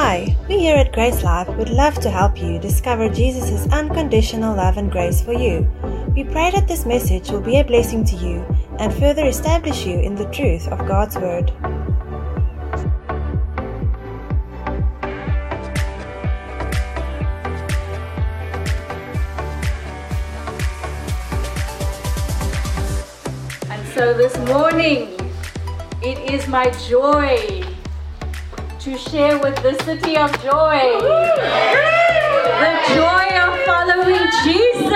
Hi, we here at Grace Life would love to help you discover Jesus' unconditional love and grace for you. We pray that this message will be a blessing to you and further establish you in the truth of God's Word. And so this morning, it is my joy to share with the city of joy the joy of following Jesus.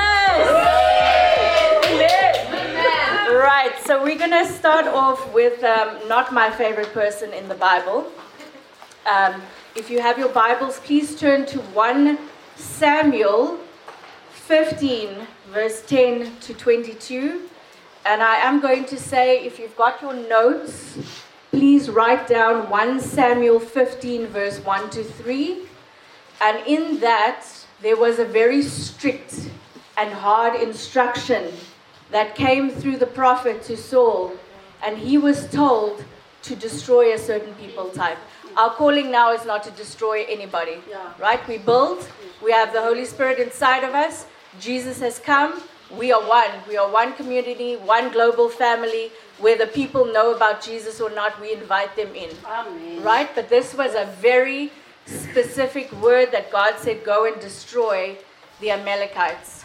Right, so we're going to start off with um, not my favorite person in the Bible. Um, if you have your Bibles, please turn to 1 Samuel 15, verse 10 to 22. And I am going to say, if you've got your notes, please write down 1 Samuel 15, verse 1 to 3. And in that, there was a very strict and hard instruction that came through the prophet to Saul. And he was told to destroy a certain people type. Our calling now is not to destroy anybody, right? We build, we have the Holy Spirit inside of us. Jesus has come. We are one. We are one community, one global family. Whether people know about Jesus or not, we invite them in. Amen. Right? But this was a very specific word that God said, go and destroy the Amalekites.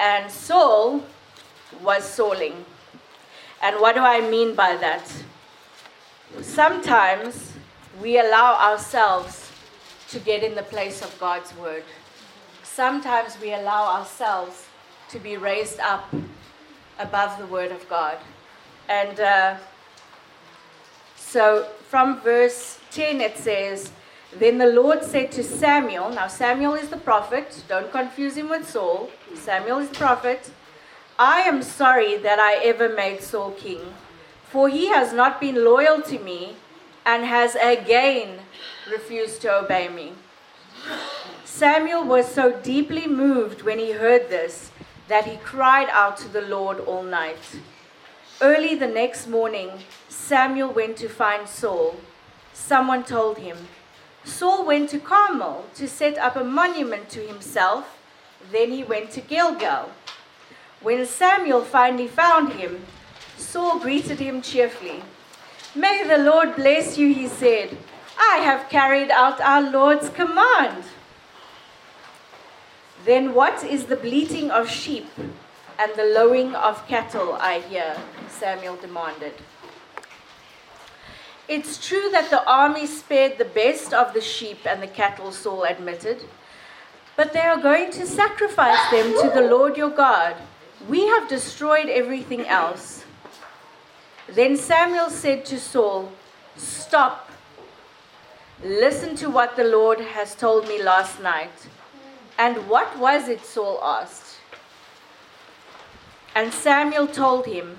And Saul was Sauling. And what do I mean by that? Sometimes we allow ourselves to get in the place of God's word. Sometimes we allow ourselves to be raised up above the word of God. And uh, so from verse 10 it says, Then the Lord said to Samuel, now Samuel is the prophet, don't confuse him with Saul. Samuel is the prophet. I am sorry that I ever made Saul king, for he has not been loyal to me and has again refused to obey me. Samuel was so deeply moved when he heard this that he cried out to the Lord all night. Early the next morning, Samuel went to find Saul. Someone told him, Saul went to Carmel to set up a monument to himself. Then he went to Gilgal. When Samuel finally found him, Saul greeted him cheerfully. May the Lord bless you, he said. I have carried out our Lord's command. Then what is the bleating of sheep and the lowing of cattle I hear? Samuel demanded. It's true that the army spared the best of the sheep and the cattle, Saul admitted, but they are going to sacrifice them to the Lord your God. We have destroyed everything else. Then Samuel said to Saul, Stop. Listen to what the Lord has told me last night. And what was it? Saul asked. And Samuel told him,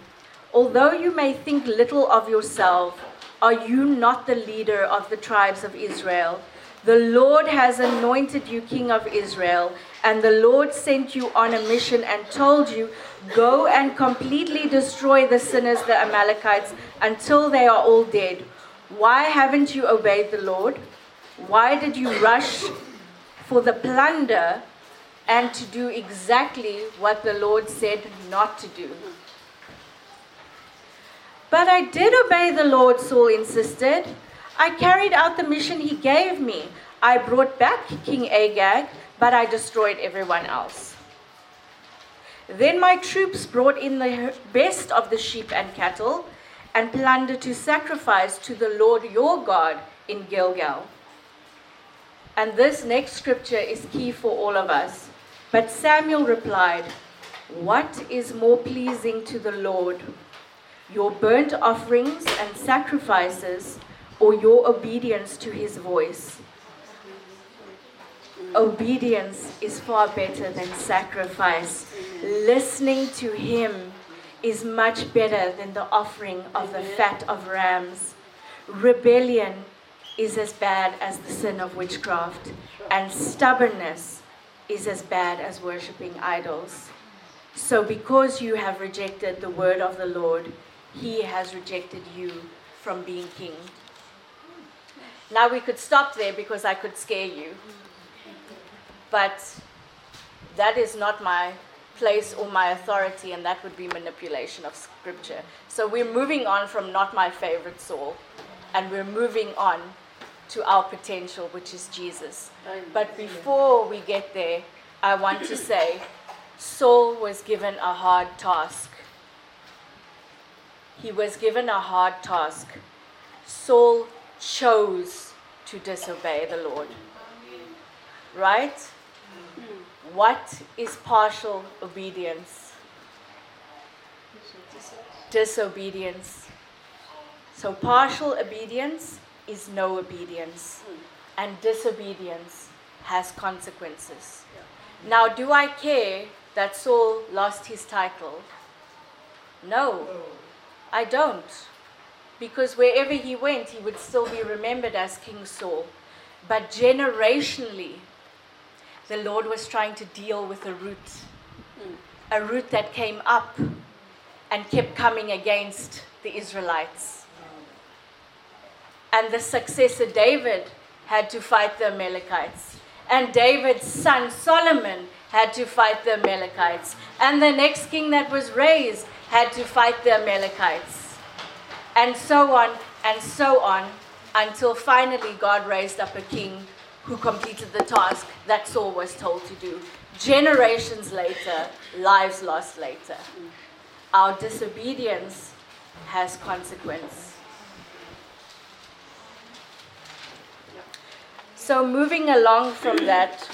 Although you may think little of yourself, are you not the leader of the tribes of Israel? The Lord has anointed you king of Israel, and the Lord sent you on a mission and told you, Go and completely destroy the sinners, the Amalekites, until they are all dead. Why haven't you obeyed the Lord? Why did you rush for the plunder and to do exactly what the Lord said not to do? But I did obey the Lord, Saul insisted. I carried out the mission he gave me. I brought back King Agag, but I destroyed everyone else. Then my troops brought in the best of the sheep and cattle and plundered to sacrifice to the Lord your God in Gilgal. And this next scripture is key for all of us. But Samuel replied, What is more pleasing to the Lord? Your burnt offerings and sacrifices, or your obedience to his voice? Obedience is far better than sacrifice. Listening to him is much better than the offering of the fat of rams. Rebellion is as bad as the sin of witchcraft, and stubbornness is as bad as worshipping idols. So, because you have rejected the word of the Lord, he has rejected you from being king. Now we could stop there because I could scare you. But that is not my place or my authority, and that would be manipulation of scripture. So we're moving on from not my favorite Saul, and we're moving on to our potential, which is Jesus. But before we get there, I want to say Saul was given a hard task. He was given a hard task. Saul chose to disobey the Lord. Right? What is partial obedience? Disobedience. So, partial obedience is no obedience, hmm. and disobedience has consequences. Now, do I care that Saul lost his title? No, I don't. Because wherever he went, he would still be remembered as King Saul. But generationally, the Lord was trying to deal with a root, hmm. a root that came up and kept coming against the Israelites. And the successor David had to fight the Amalekites. And David's son Solomon had to fight the Amalekites. And the next king that was raised had to fight the Amalekites. And so on and so on until finally God raised up a king who completed the task that Saul was told to do. Generations later, lives lost later. Our disobedience has consequence. So, moving along from that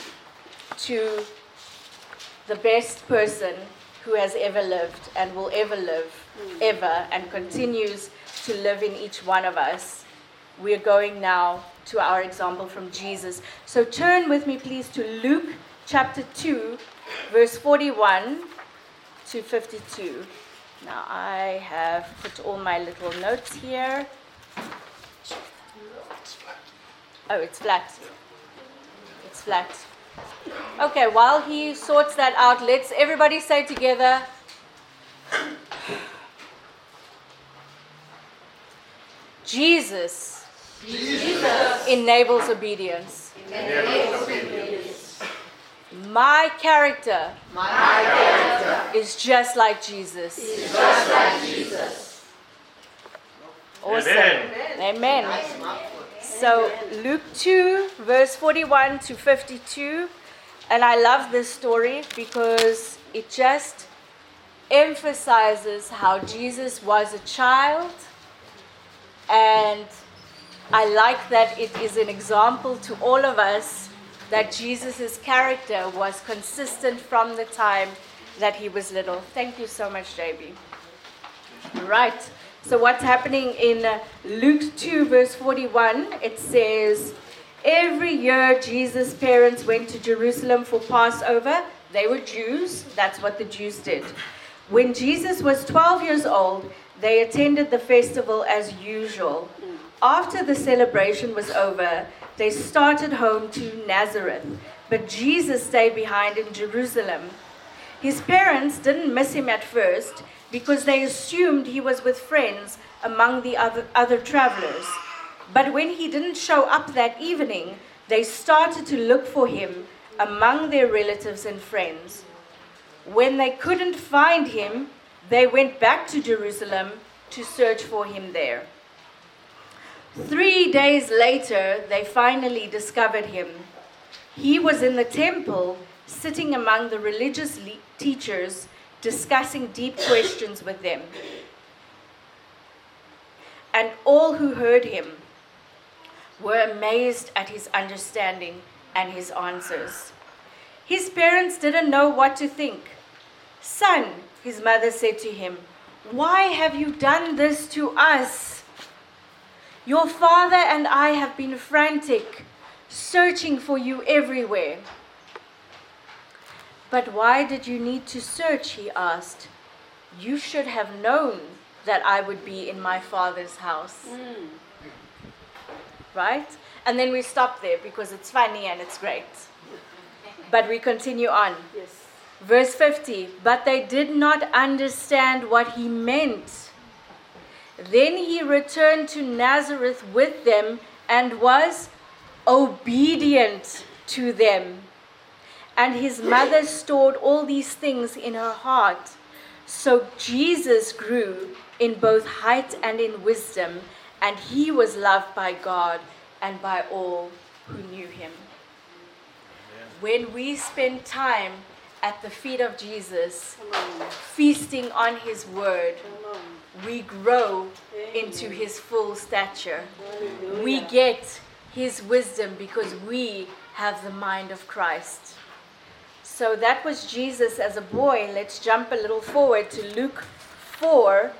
to the best person who has ever lived and will ever live, hmm. ever, and continues to live in each one of us, we're going now to our example from Jesus. So, turn with me, please, to Luke chapter 2, verse 41 to 52. Now, I have put all my little notes here. Oh, it's flat. It's flat. Okay, while he sorts that out, let's everybody say together. Jesus, Jesus enables obedience. enables obedience. My character My character is just like Jesus. is just like Jesus. Awesome. Amen. Amen. So, Luke 2, verse 41 to 52. And I love this story because it just emphasizes how Jesus was a child. And I like that it is an example to all of us that Jesus' character was consistent from the time that he was little. Thank you so much, JB. Right. So, what's happening in Luke 2, verse 41? It says, Every year, Jesus' parents went to Jerusalem for Passover. They were Jews. That's what the Jews did. When Jesus was 12 years old, they attended the festival as usual. After the celebration was over, they started home to Nazareth. But Jesus stayed behind in Jerusalem. His parents didn't miss him at first because they assumed he was with friends among the other, other travelers. But when he didn't show up that evening, they started to look for him among their relatives and friends. When they couldn't find him, they went back to Jerusalem to search for him there. Three days later, they finally discovered him. He was in the temple, sitting among the religious le- teachers, discussing deep questions with them. And all who heard him were amazed at his understanding and his answers. His parents didn't know what to think. Son, his mother said to him, Why have you done this to us? Your father and I have been frantic, searching for you everywhere. But why did you need to search? He asked. You should have known that I would be in my father's house. Hmm. Right? And then we stop there because it's funny and it's great. But we continue on. Yes. Verse 50 But they did not understand what he meant. Then he returned to Nazareth with them and was obedient to them. And his mother stored all these things in her heart. So Jesus grew in both height and in wisdom, and he was loved by God and by all who knew him. When we spend time at the feet of Jesus, feasting on his word, we grow into his full stature. We get his wisdom because we have the mind of Christ. So that was Jesus as a boy. Let's jump a little forward to Luke 4,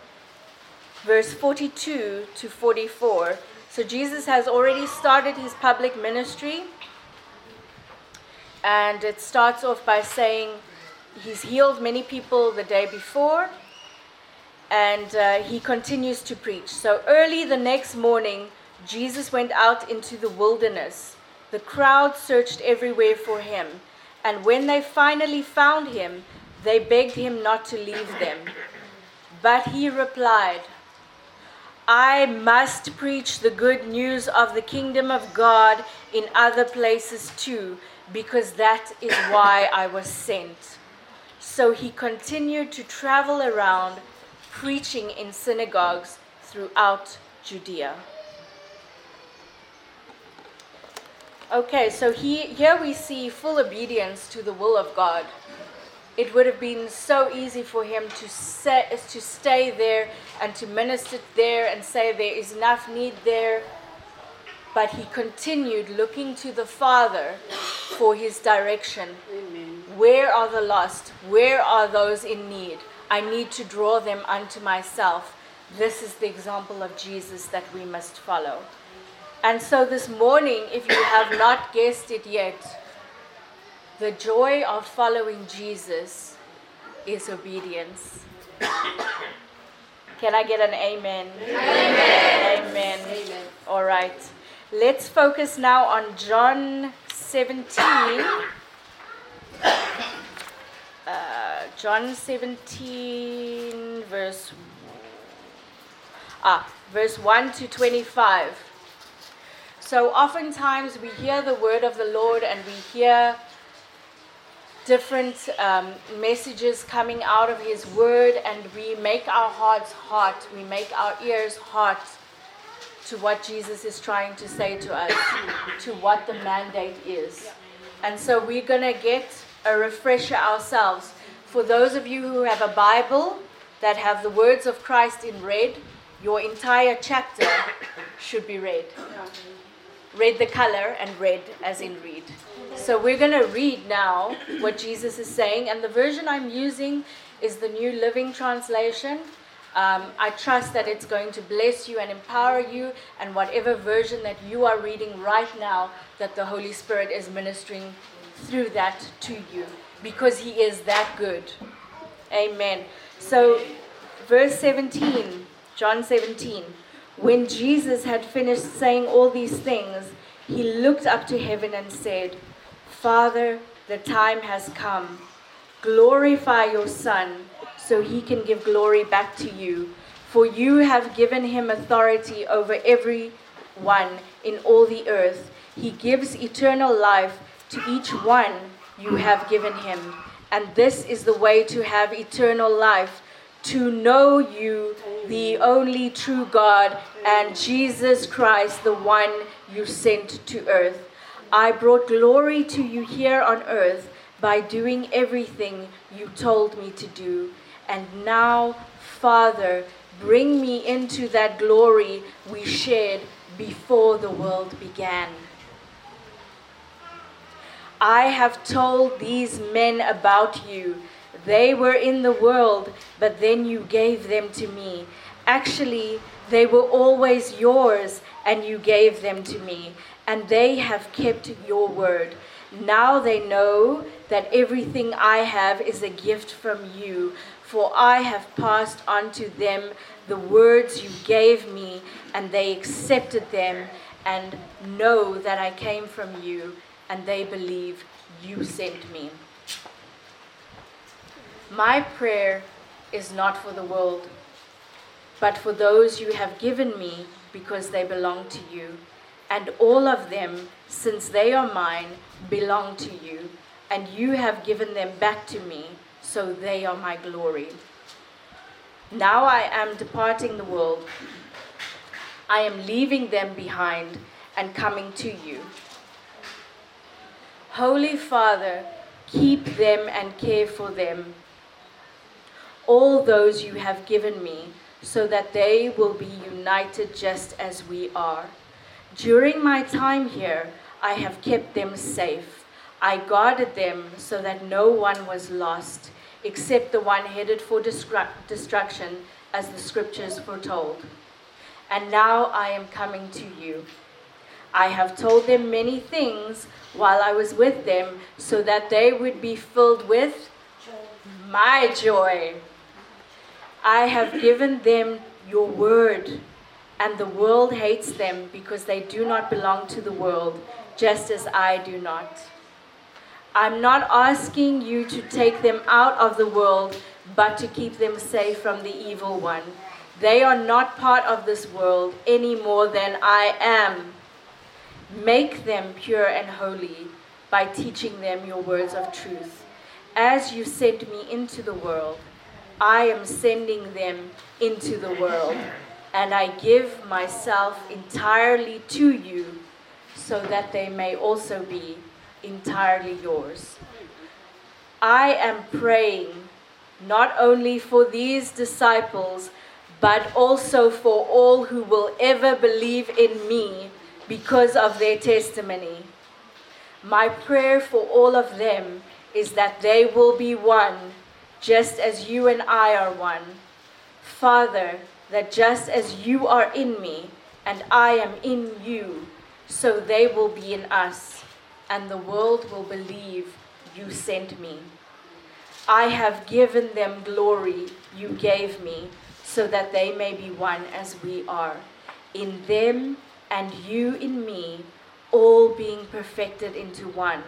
verse 42 to 44. So Jesus has already started his public ministry. And it starts off by saying he's healed many people the day before. And uh, he continues to preach. So early the next morning, Jesus went out into the wilderness. The crowd searched everywhere for him. And when they finally found him, they begged him not to leave them. But he replied, I must preach the good news of the kingdom of God in other places too, because that is why I was sent. So he continued to travel around, preaching in synagogues throughout Judea. Okay, so he, here we see full obedience to the will of God. It would have been so easy for him to, say, to stay there and to minister there and say there is enough need there. But he continued looking to the Father for his direction. Amen. Where are the lost? Where are those in need? I need to draw them unto myself. This is the example of Jesus that we must follow. And so this morning, if you have not guessed it yet, the joy of following Jesus is obedience. Can I get an amen? Amen. Amen. Amen. All right. Let's focus now on John 17. Uh, John 17, verse ah, verse 1 to 25. So oftentimes we hear the word of the Lord and we hear different um, messages coming out of His word, and we make our hearts hot, we make our ears hot to what Jesus is trying to say to us, to what the mandate is. And so we're going to get a refresher ourselves. For those of you who have a Bible that have the words of Christ in red, your entire chapter should be red red the color and read as in read. So we're going to read now what Jesus is saying, and the version I'm using is the New Living Translation. Um, I trust that it's going to bless you and empower you, and whatever version that you are reading right now, that the Holy Spirit is ministering through that to you, because He is that good. Amen. So, verse 17, John 17. When Jesus had finished saying all these things, he looked up to heaven and said, Father, the time has come. Glorify your Son, so he can give glory back to you. For you have given him authority over every one in all the earth. He gives eternal life to each one you have given him. And this is the way to have eternal life to know you, the only true God, and Jesus Christ, the one you sent to earth. I brought glory to you here on earth by doing everything you told me to do. And now, Father, bring me into that glory we shared before the world began. I have told these men about you. They were in the world, but then you gave them to me. Actually, they were always yours, and you gave them to me, and they have kept your word. Now they know that everything I have is a gift from you, for I have passed on to them the words you gave me, and they accepted them and know that I came from you, and they believe you sent me. My prayer is not for the world, but for those you have given me because they belong to you. and all of them, since they are mine, belong to you, and you have given them back to me, so they are my glory. Now I am departing the world. I am leaving them behind and coming to you. Holy Father, keep them and care for them, all those you have given me, so that they will be united just as we are. During my time here, I have kept them safe. I guarded them so that no one was lost, except the one headed for destru- destruction, as the scriptures foretold. And now I am coming to you. I have told them many things while I was with them, so that they would be filled with my joy. I have given them your word, and the world hates them because they do not belong to the world, just as I do not. I'm not asking you to take them out of the world, but to keep them safe from the evil one. They are not part of this world any more than I am. Make them pure and holy by teaching them your words of truth. As you sent me into the world, I am sending them into the world, and I give myself entirely to you so that they may also be entirely yours. I am praying not only for these disciples, but also for all who will ever believe in me because of their testimony. My prayer for all of them is that they will be one, just as you and I are one. Father, that just as you are in me and I am in you, so they will be in us, and the world will believe you sent me. I have given them glory you gave me, so that they may be one as we are. In them and you in me, all being perfected into one.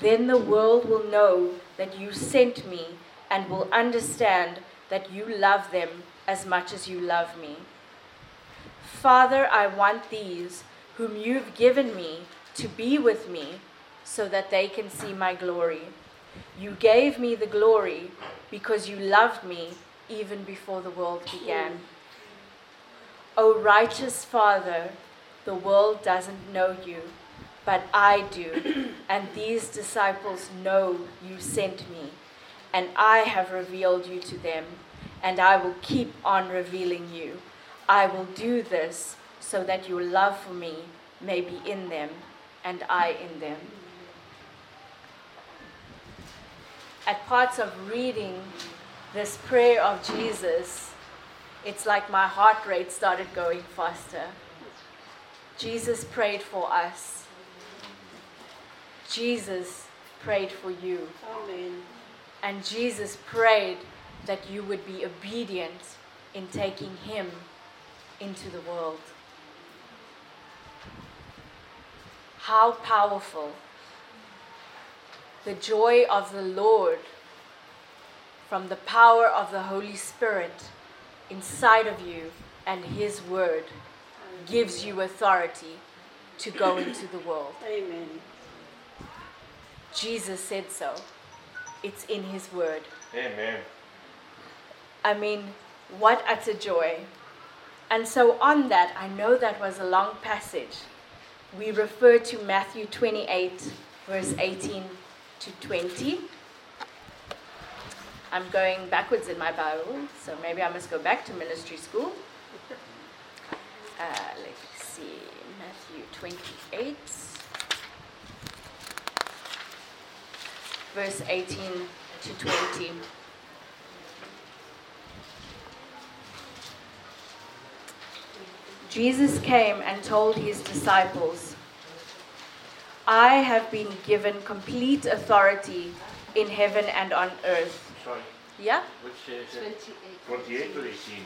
Then the world will know that you sent me and will understand that you love them as much as you love me. Father, I want these whom you've given me to be with me so that they can see my glory. You gave me the glory because you loved me even before the world began. O righteous Father, the world doesn't know you, but I do, and these disciples know you sent me, and I have revealed you to them, and I will keep on revealing you. I will do this so that your love for me may be in them, and I in them. At parts of reading this prayer of Jesus, it's like my heart rate started going faster. Jesus prayed for us. Jesus prayed for you. Amen. And Jesus prayed that you would be obedient in taking him into the world. How powerful. The joy of the Lord from the power of the Holy Spirit inside of you and his word gives you authority to go into the world. Amen. Jesus said so. It's in his word. Amen. I mean, what utter joy. And so, on that, I know that was a long passage. We refer to Matthew 28, verse 18 to 20. I'm going backwards in my Bible, so maybe I must go back to ministry school. Uh, let's see, Matthew 28, verse 18 to 20. Jesus came and told his disciples, I have been given complete authority in heaven and on earth. Sorry, Yeah? which is it? 28 or 18?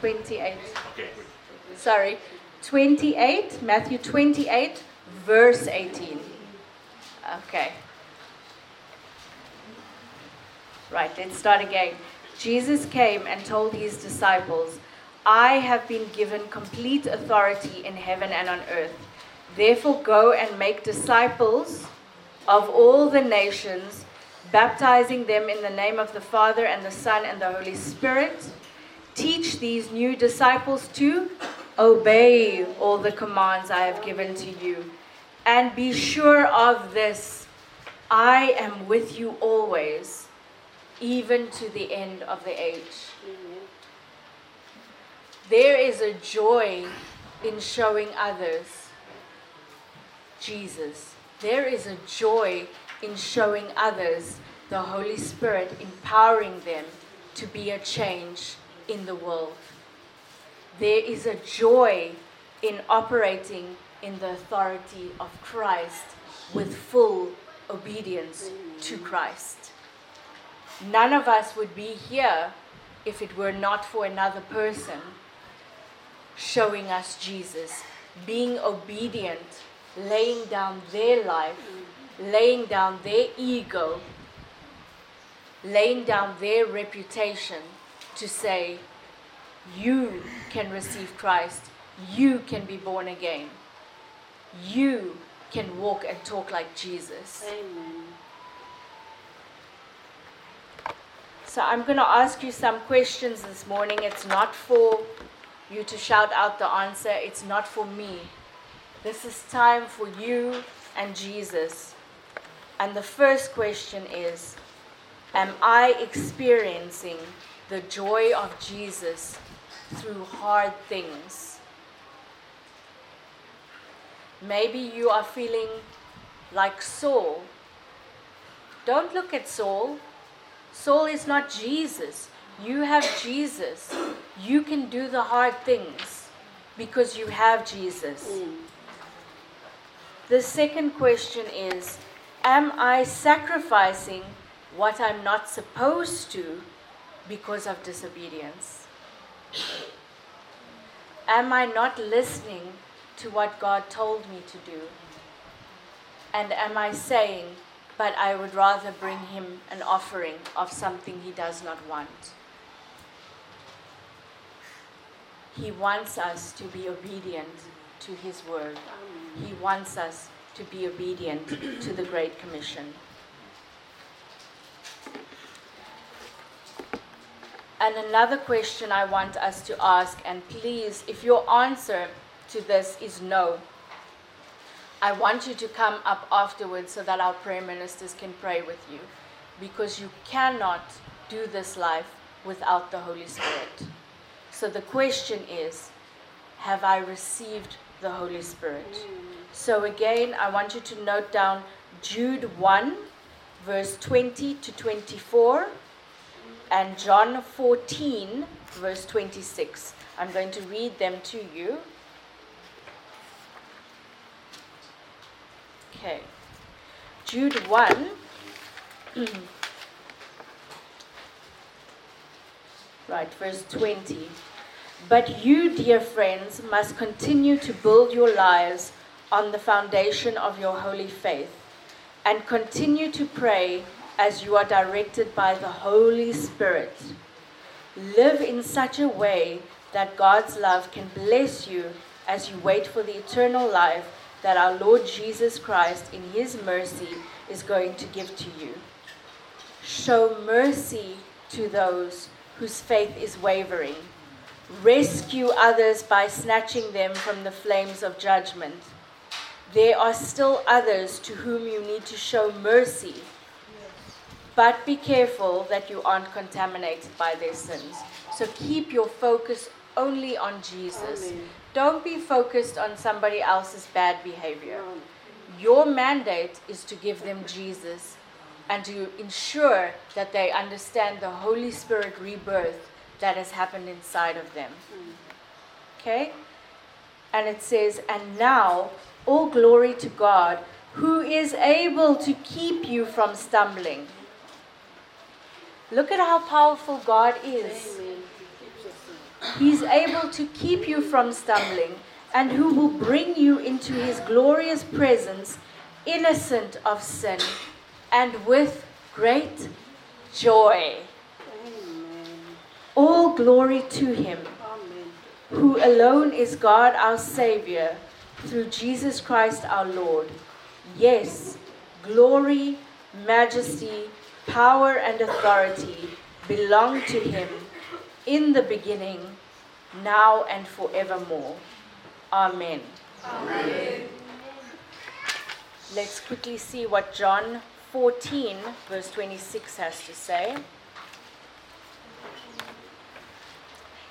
28. Okay. Sorry. 28, Matthew 28, verse 18. Okay. Right, let's start again. Jesus came and told his disciples, I have been given complete authority in heaven and on earth. Therefore, go and make disciples of all the nations, baptizing them in the name of the Father and the Son and the Holy Spirit. Teach these new disciples to obey all the commands I have given to you. And be sure of this I am with you always, even to the end of the age. There is a joy in showing others Jesus. There is a joy in showing others the Holy Spirit, empowering them to be a change in the world. There is a joy in operating in the authority of Christ with full obedience to Christ. None of us would be here if it were not for another person showing us Jesus, being obedient, laying down their life, laying down their ego, laying down their reputation to say, You can receive Christ, you can be born again, you can walk and talk like Jesus. Amen. So I'm going to ask you some questions this morning. It's not for you to shout out the answer, it's not for me. This is time for you and Jesus. And the first question is Am I experiencing the joy of Jesus through hard things? Maybe you are feeling like Saul. Don't look at Saul. Saul is not Jesus. You have Jesus. You can do the hard things because you have Jesus. Mm. The second question is Am I sacrificing what I'm not supposed to because of disobedience? Am I not listening to what God told me to do? And am I saying, but I would rather bring him an offering of something he does not want? He wants us to be obedient to his word. He wants us to be obedient to the Great Commission. And another question I want us to ask, and please, if your answer to this is no, I want you to come up afterwards so that our prayer ministers can pray with you. Because you cannot do this life without the Holy Spirit. So the question is Have I received the Holy Spirit? So again, I want you to note down Jude 1, verse 20 to 24, and John 14, verse 26. I'm going to read them to you. Okay. Jude 1. right, verse 20. But you, dear friends, must continue to build your lives on the foundation of your holy faith and continue to pray as you are directed by the Holy Spirit. Live in such a way that God's love can bless you as you wait for the eternal life that our Lord Jesus Christ, in His mercy, is going to give to you. Show mercy to those whose faith is wavering. Rescue others by snatching them from the flames of judgment. There are still others to whom you need to show mercy. But be careful that you aren't contaminated by their sins. So keep your focus only on Jesus. Amen. Don't be focused on somebody else's bad behavior. Your mandate is to give them Jesus and to ensure that they understand the Holy Spirit rebirth that has happened inside of them. Okay? And it says, And now, all glory to God, who is able to keep you from stumbling. Look at how powerful God is. Amen. He's able to keep you from stumbling and who will bring you into his glorious presence, innocent of sin and with great joy. Amen. All glory to him. Amen. who alone is God our Savior, through Jesus Christ our Lord. Yes, glory, majesty, power, and authority belong to him in the beginning, now, and forevermore. Amen. Amen. Let's quickly see what John 14, verse 26 has to say.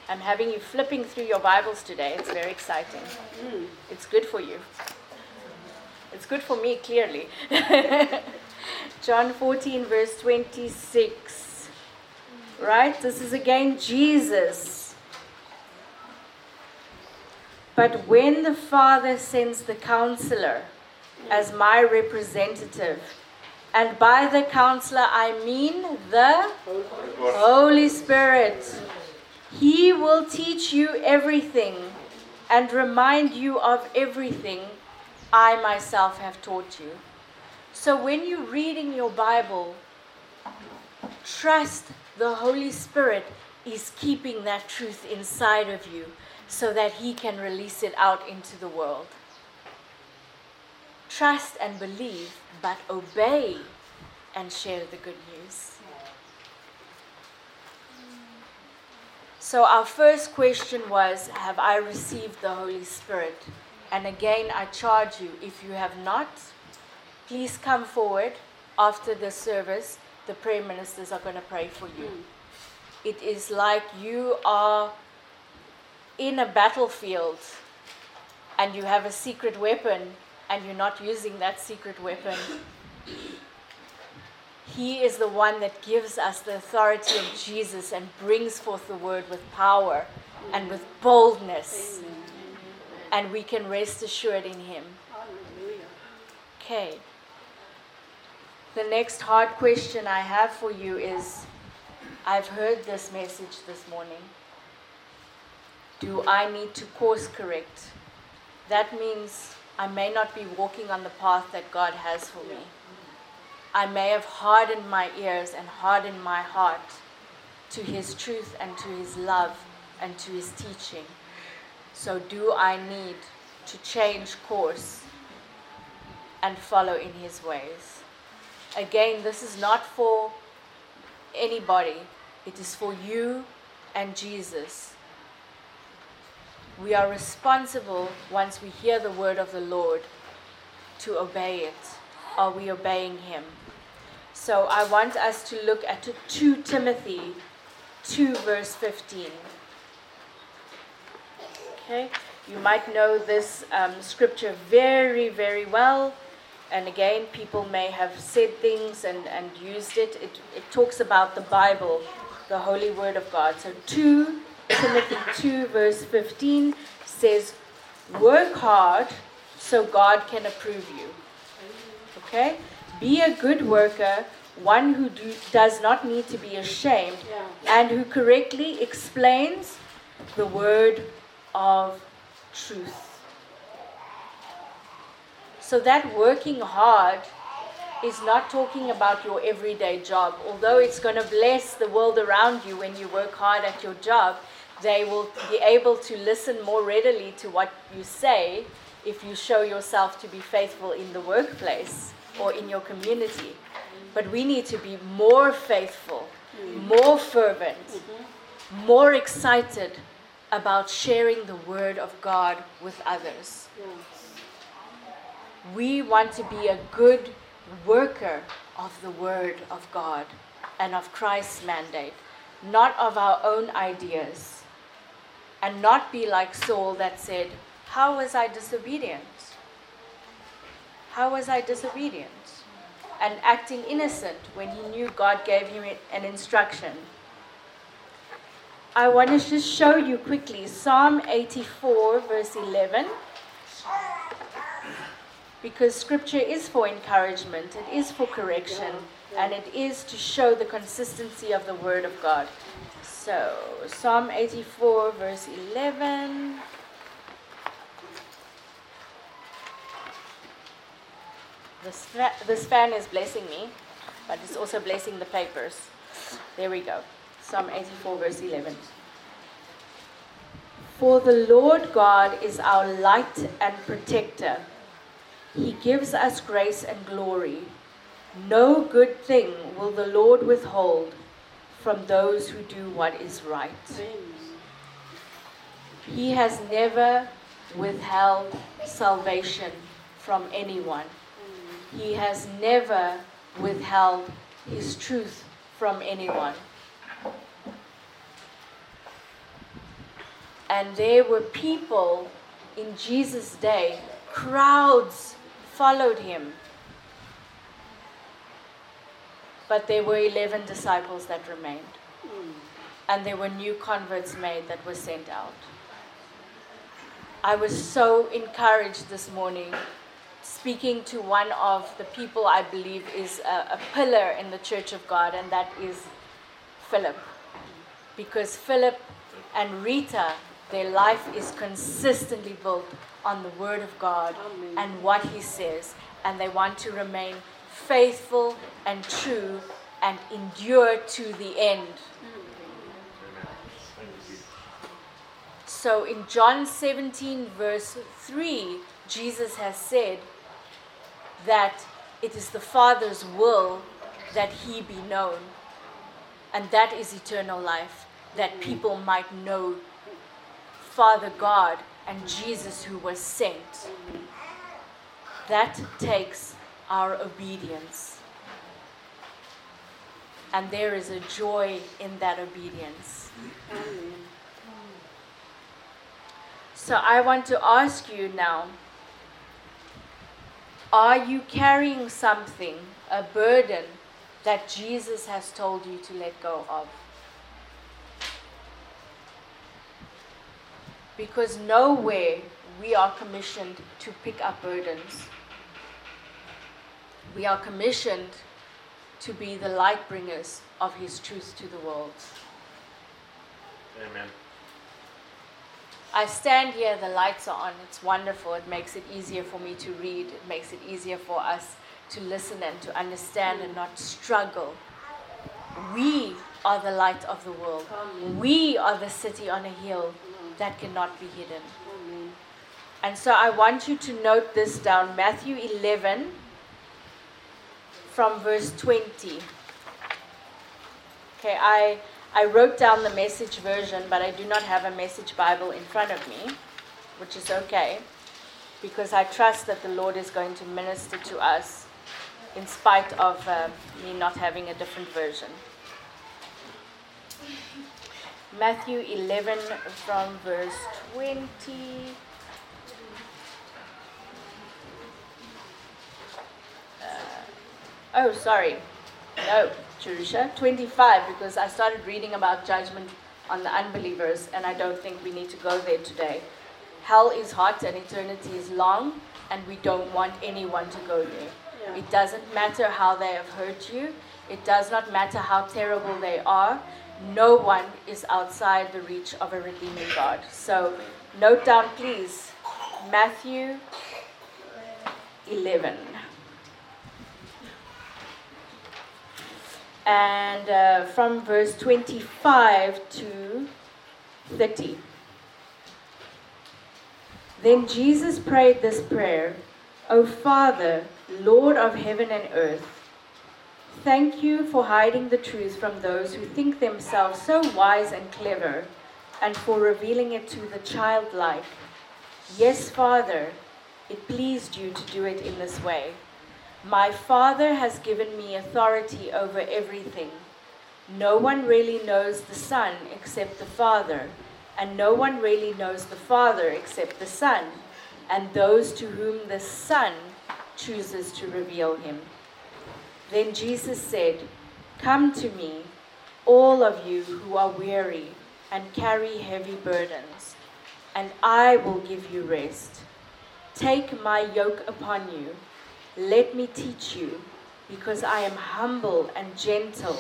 I'm having you flipping through your Bibles today. It's very exciting. Hmm. It's good for you. It's good for me, clearly. John 14, verse 26. Right? This is again Jesus. But when the Father sends the counselor as my representative, and by the counselor I mean the Holy Spirit, he will teach you everything and remind you of everything I myself have taught you. So when you're reading your Bible, trust the Holy Spirit is keeping that truth inside of you so that He can release it out into the world. Trust and believe, but obey and share the good news. So, our first question was Have I received the Holy Spirit? And again, I charge you, if you have not, please come forward after the service. The prayer ministers are going to pray for you. It is like you are in a battlefield and you have a secret weapon and you're not using that secret weapon. He is the one that gives us the authority of Jesus and brings forth the word with power and with boldness. And we can rest assured in Him. Okay. The next hard question I have for you is I've heard this message this morning. Do I need to course correct? That means I may not be walking on the path that God has for me. I may have hardened my ears and hardened my heart to His truth and to His love and to His teaching. So, do I need to change course and follow in His ways? Again, this is not for anybody, it is for you and Jesus. We are responsible once we hear the word of the Lord to obey it. Are we obeying Him? So I want us to look at 2 Timothy 2, verse 15. Okay, you might know this um, scripture very, very well. And again, people may have said things and, and used it. it. It talks about the Bible, the Holy Word of God. So 2 Timothy 2, verse 15 says, Work hard so God can approve you. Okay? Be a good worker, one who do, does not need to be ashamed, and who correctly explains the word of truth. So, that working hard is not talking about your everyday job. Although it's going to bless the world around you when you work hard at your job, they will be able to listen more readily to what you say if you show yourself to be faithful in the workplace or in your community. But we need to be more faithful, more fervent, more excited about sharing the word of God with others. We want to be a good worker of the word of God and of Christ's mandate, not of our own ideas. And not be like Saul that said, How was I disobedient? How was I disobedient? And acting innocent when he knew God gave him an instruction. I want to just show you quickly Psalm 84, verse 11 because scripture is for encouragement, it is for correction, and it is to show the consistency of the word of God. So, Psalm 84, verse 11. This, this fan is blessing me, but it's also blessing the papers. There we go. Psalm 84, verse 11. For the Lord God is our light and protector. He gives us grace and glory. No good thing will the Lord withhold from those who do what is right. He has never withheld salvation from anyone. He has never withheld his truth from anyone. And there were people in Jesus' day, crowds followed him. But there were 11 disciples that remained. Hmm. And there were new converts made that were sent out. I was so encouraged this morning speaking to one of the people I believe is a, a pillar in the church of God, and that is Philip. Because Philip and Rita, their life is consistently built on the Word of God Amen. and what He says, and they want to remain faithful and true and endure to the end. So in John 17, verse 3, Jesus has said that it is the Father's will that he be known. And that is eternal life, that people might know Father God and Jesus who was sent. That takes our obedience. And there is a joy in that obedience. So I want to ask you now are you carrying something, a burden that Jesus has told you to let go of? Because nowhere we are commissioned to pick up burdens. We are commissioned to be the light bringers of His truth to the world. Amen. I stand here, the lights are on. It's wonderful. It makes it easier for me to read. It makes it easier for us to listen and to understand and not struggle. We are the light of the world. Amen. We are the city on a hill that cannot be hidden. Amen. And so I want you to note this down Matthew 11 from verse 20. Okay, I, I wrote down the message version, but I do not have a message Bible in front of me, which is okay, because I trust that the Lord is going to minister to us in spite of uh, me not having a different version. Matthew 11 from verse 20. Oh, sorry. No, Jerusha. 25, because I started reading about judgment on the unbelievers, and I don't think we need to go there today. Hell is hot and eternity is long, and we don't want anyone to go there. Yeah. It doesn't matter how they have hurt you, it does not matter how terrible they are. No one is outside the reach of a redeeming God. So, note down, please, Matthew 11. And uh, from verse 25 to 30. Then Jesus prayed this prayer O Father, Lord of heaven and earth, thank you for hiding the truth from those who think themselves so wise and clever, and for revealing it to the childlike. Yes, Father, it pleased you to do it in this way. My Father has given me authority over everything. No one really knows the Son except the Father, and no one really knows the Father except the Son, and those to whom the Son chooses to reveal him. Then Jesus said, Come to me, all of you who are weary and carry heavy burdens, and I will give you rest. Take my yoke upon you. Let me teach you, because I am humble and gentle,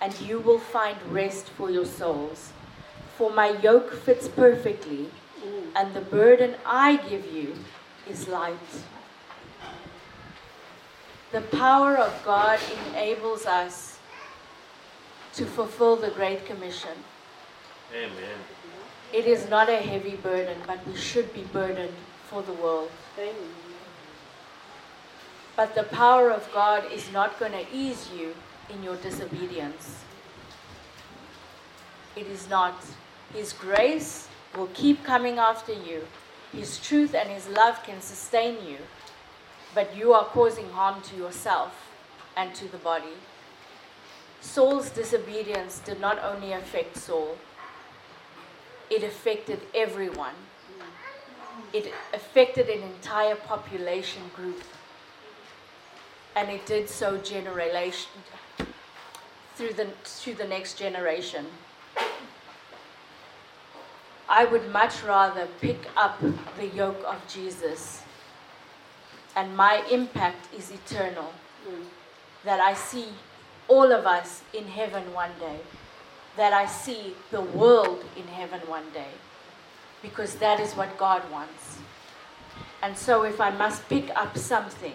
and you will find rest for your souls. For my yoke fits perfectly, and the burden I give you is light. The power of God enables us to fulfill the Great Commission. Amen. It is not a heavy burden, but we should be burdened for the world. But the power of God is not going to ease you in your disobedience. It is not. His grace will keep coming after you. His truth and His love can sustain you. But you are causing harm to yourself and to the body. Saul's disobedience did not only affect Saul, it affected everyone. It affected an entire population group. And it did so generation through the to the next generation. I would much rather pick up the yoke of Jesus and my impact is eternal. That I see all of us in heaven one day. That I see the world in heaven one day. Because that is what God wants. And so, if I must pick up something,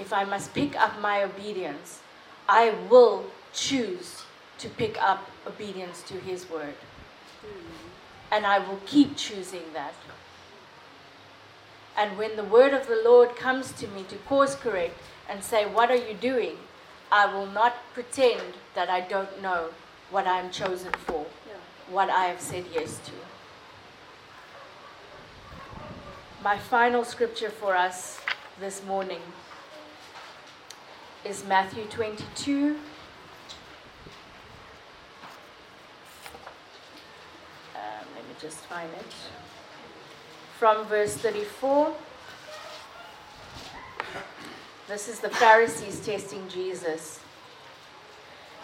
if I must pick up my obedience, I will choose to pick up obedience to His word. Hmm. And I will keep choosing that. And when the word of the Lord comes to me to course correct and say, What are you doing? I will not pretend that I don't know what I am chosen for, what I have said yes to. My final scripture for us this morning is Matthew 22. Um, let me just find it. From verse 34. This is the Pharisees testing Jesus.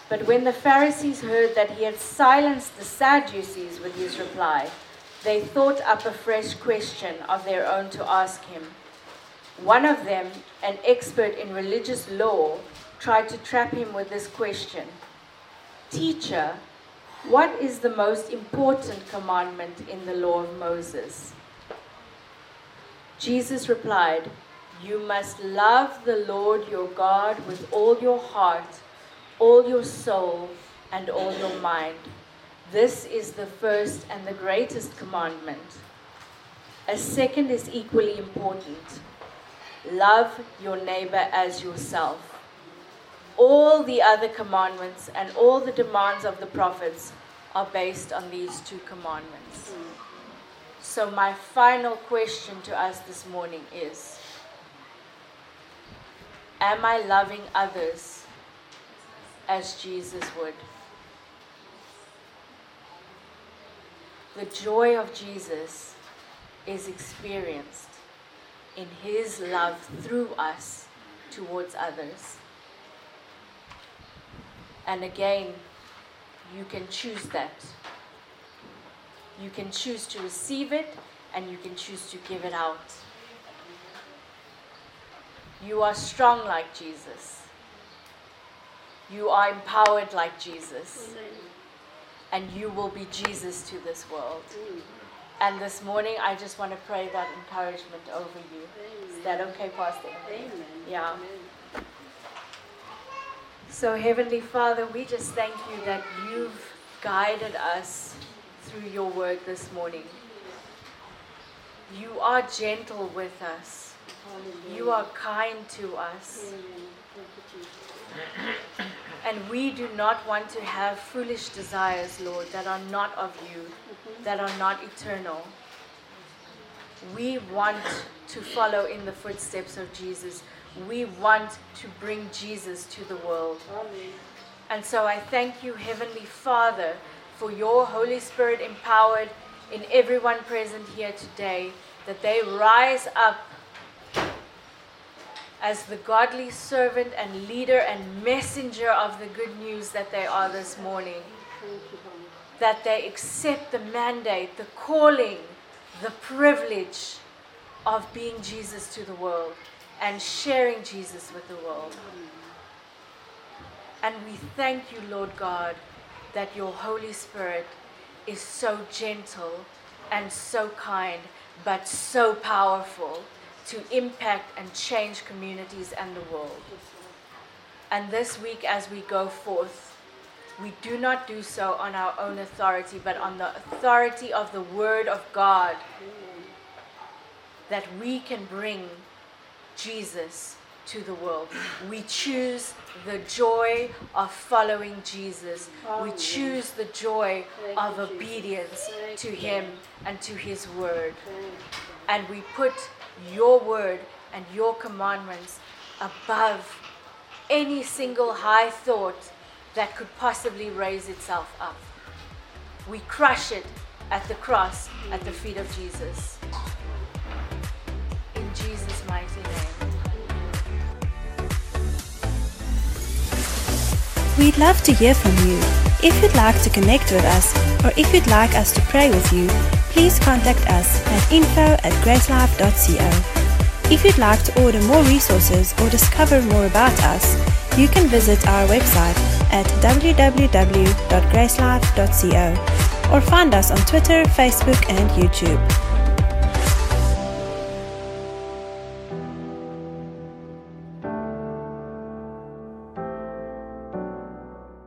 But when the Pharisees heard that he had silenced the Sadducees with his reply, they thought up a fresh question of their own to ask him. One of them, an expert in religious law, tried to trap him with this question Teacher, what is the most important commandment in the law of Moses? Jesus replied, You must love the Lord your God with all your heart, all your soul, and all your mind. This is the first and the greatest commandment. A second is equally important love your neighbor as yourself. All the other commandments and all the demands of the prophets are based on these two commandments. So, my final question to us this morning is Am I loving others as Jesus would? The joy of Jesus is experienced in his love through us towards others. And again, you can choose that. You can choose to receive it and you can choose to give it out. You are strong like Jesus. You are empowered like Jesus. And you will be Jesus to this world. And this morning, I just want to pray that encouragement over you. Is that okay, Pastor? Amen. Yeah. So, Heavenly Father, we just thank you that you've guided us through your word this morning. You are gentle with us, you are kind to us. And we do not want to have foolish desires, Lord, that are not of you, mm-hmm. that are not eternal. We want to follow in the footsteps of Jesus. We want to bring Jesus to the world. And so I thank you, Heavenly Father, for your Holy Spirit empowered in everyone present here today, that they rise up as the godly servant and leader and messenger of the good news that they are this morning. That they accept the mandate, the calling, the privilege of being Jesus to the world and sharing Jesus with the world. And we thank you, Lord God, that your Holy Spirit is so gentle and so kind, but so powerful to impact and change communities and the world. And this week, as we go forth, we do not do so on our own authority, but on the authority of the Word of God, that we can bring Jesus to the world. We choose the joy of following Jesus. We choose the joy of obedience to Him and to His Word. And we put your Word and your commandments above any single high thought that could possibly raise itself up. We crush it at the cross, at the feet of Jesus. In Jesus' mighty name. We'd love to hear from you. If you'd like to connect with us, or if you'd like us to pray with you, please contact us at info at gracelife.co. If you'd like to order more resources or discover more about us, you can visit our website at www.gracelife.co or find us on Twitter, Facebook, and YouTube.